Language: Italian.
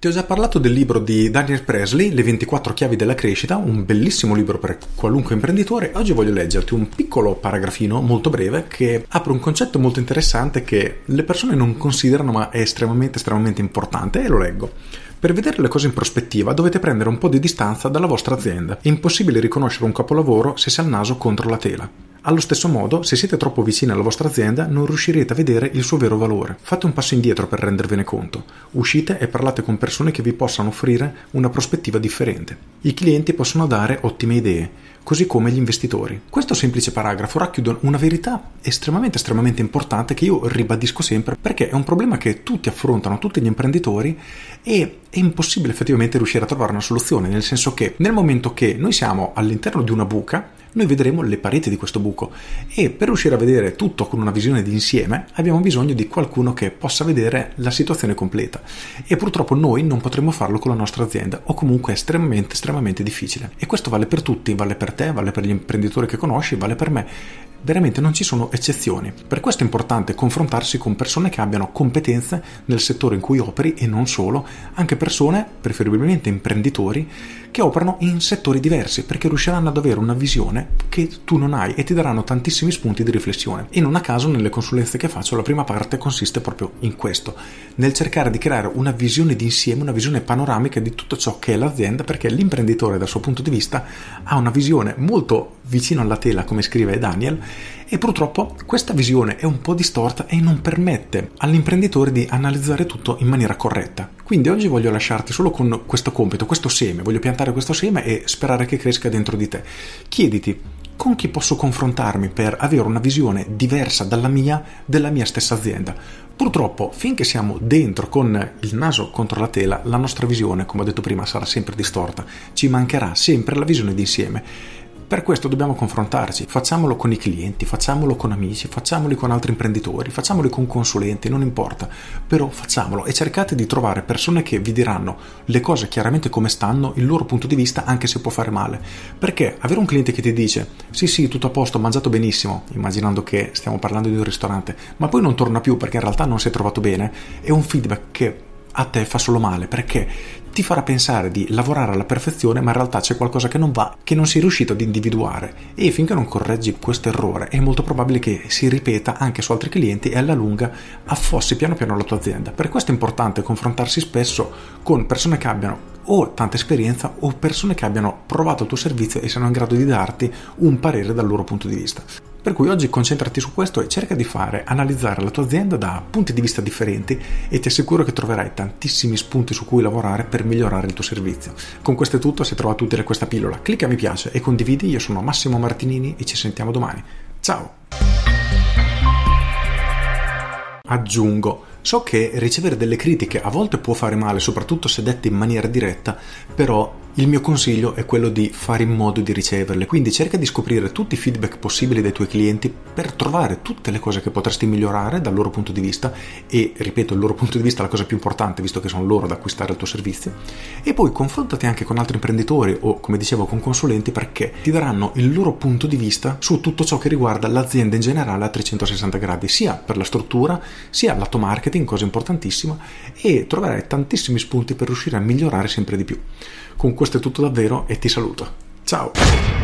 Ti ho già parlato del libro di Daniel Presley, Le 24 chiavi della crescita, un bellissimo libro per qualunque imprenditore. Oggi voglio leggerti un piccolo paragrafino molto breve che apre un concetto molto interessante che le persone non considerano ma è estremamente estremamente importante e lo leggo. Per vedere le cose in prospettiva dovete prendere un po' di distanza dalla vostra azienda. È impossibile riconoscere un capolavoro se si ha il naso contro la tela. Allo stesso modo, se siete troppo vicini alla vostra azienda, non riuscirete a vedere il suo vero valore. Fate un passo indietro per rendervene conto. Uscite e parlate con persone che vi possano offrire una prospettiva differente. I clienti possono dare ottime idee, così come gli investitori. Questo semplice paragrafo racchiude una verità estremamente estremamente importante che io ribadisco sempre perché è un problema che tutti affrontano, tutti gli imprenditori e è impossibile effettivamente riuscire a trovare una soluzione, nel senso che nel momento che noi siamo all'interno di una buca, noi vedremo le pareti di questo buco e per riuscire a vedere tutto con una visione d'insieme abbiamo bisogno di qualcuno che possa vedere la situazione completa. E purtroppo noi non potremo farlo con la nostra azienda o comunque è estremamente estremamente difficile. E questo vale per tutti, vale per te, vale per gli imprenditori che conosci, vale per me. Veramente non ci sono eccezioni. Per questo è importante confrontarsi con persone che abbiano competenze nel settore in cui operi e non solo, anche persone, preferibilmente imprenditori, che operano in settori diversi perché riusciranno ad avere una visione che tu non hai e ti daranno tantissimi spunti di riflessione. E non a caso nelle consulenze che faccio la prima parte consiste proprio in questo, nel cercare di creare una visione d'insieme, una visione panoramica di tutto ciò che è l'azienda perché l'imprenditore dal suo punto di vista ha una visione molto vicino alla tela come scrive Daniel e purtroppo questa visione è un po' distorta e non permette all'imprenditore di analizzare tutto in maniera corretta. Quindi oggi voglio lasciarti solo con questo compito, questo seme, voglio piantare questo seme e sperare che cresca dentro di te. Chiediti con chi posso confrontarmi per avere una visione diversa dalla mia della mia stessa azienda. Purtroppo, finché siamo dentro con il naso contro la tela, la nostra visione, come ho detto prima, sarà sempre distorta. Ci mancherà sempre la visione d'insieme per questo dobbiamo confrontarci, facciamolo con i clienti, facciamolo con amici, facciamoli con altri imprenditori, facciamoli con consulenti, non importa, però facciamolo e cercate di trovare persone che vi diranno le cose chiaramente come stanno, il loro punto di vista, anche se può fare male. Perché avere un cliente che ti dice sì sì, tutto a posto, ho mangiato benissimo, immaginando che stiamo parlando di un ristorante, ma poi non torna più perché in realtà non si è trovato bene, è un feedback che a te fa solo male perché ti farà pensare di lavorare alla perfezione ma in realtà c'è qualcosa che non va che non sei riuscito ad individuare e finché non correggi questo errore è molto probabile che si ripeta anche su altri clienti e alla lunga affossi piano piano la tua azienda per questo è importante confrontarsi spesso con persone che abbiano o tanta esperienza o persone che abbiano provato il tuo servizio e siano in grado di darti un parere dal loro punto di vista. Per cui oggi concentrati su questo e cerca di fare analizzare la tua azienda da punti di vista differenti e ti assicuro che troverai tantissimi spunti su cui lavorare per migliorare il tuo servizio. Con questo è tutto, se trovato utile questa pillola clicca mi piace e condividi, io sono Massimo Martinini e ci sentiamo domani. Ciao! Aggiungo So che ricevere delle critiche a volte può fare male, soprattutto se dette in maniera diretta, però il mio consiglio è quello di fare in modo di riceverle, quindi cerca di scoprire tutti i feedback possibili dai tuoi clienti per trovare tutte le cose che potresti migliorare dal loro punto di vista e, ripeto, il loro punto di vista è la cosa più importante visto che sono loro ad acquistare il tuo servizio e poi confrontati anche con altri imprenditori o, come dicevo, con consulenti perché ti daranno il loro punto di vista su tutto ciò che riguarda l'azienda in generale a 360 gradi, sia per la struttura, sia lato marketing, cosa importantissima, e troverai tantissimi spunti per riuscire a migliorare sempre di più. Con questo è tutto davvero e ti saluto. Ciao!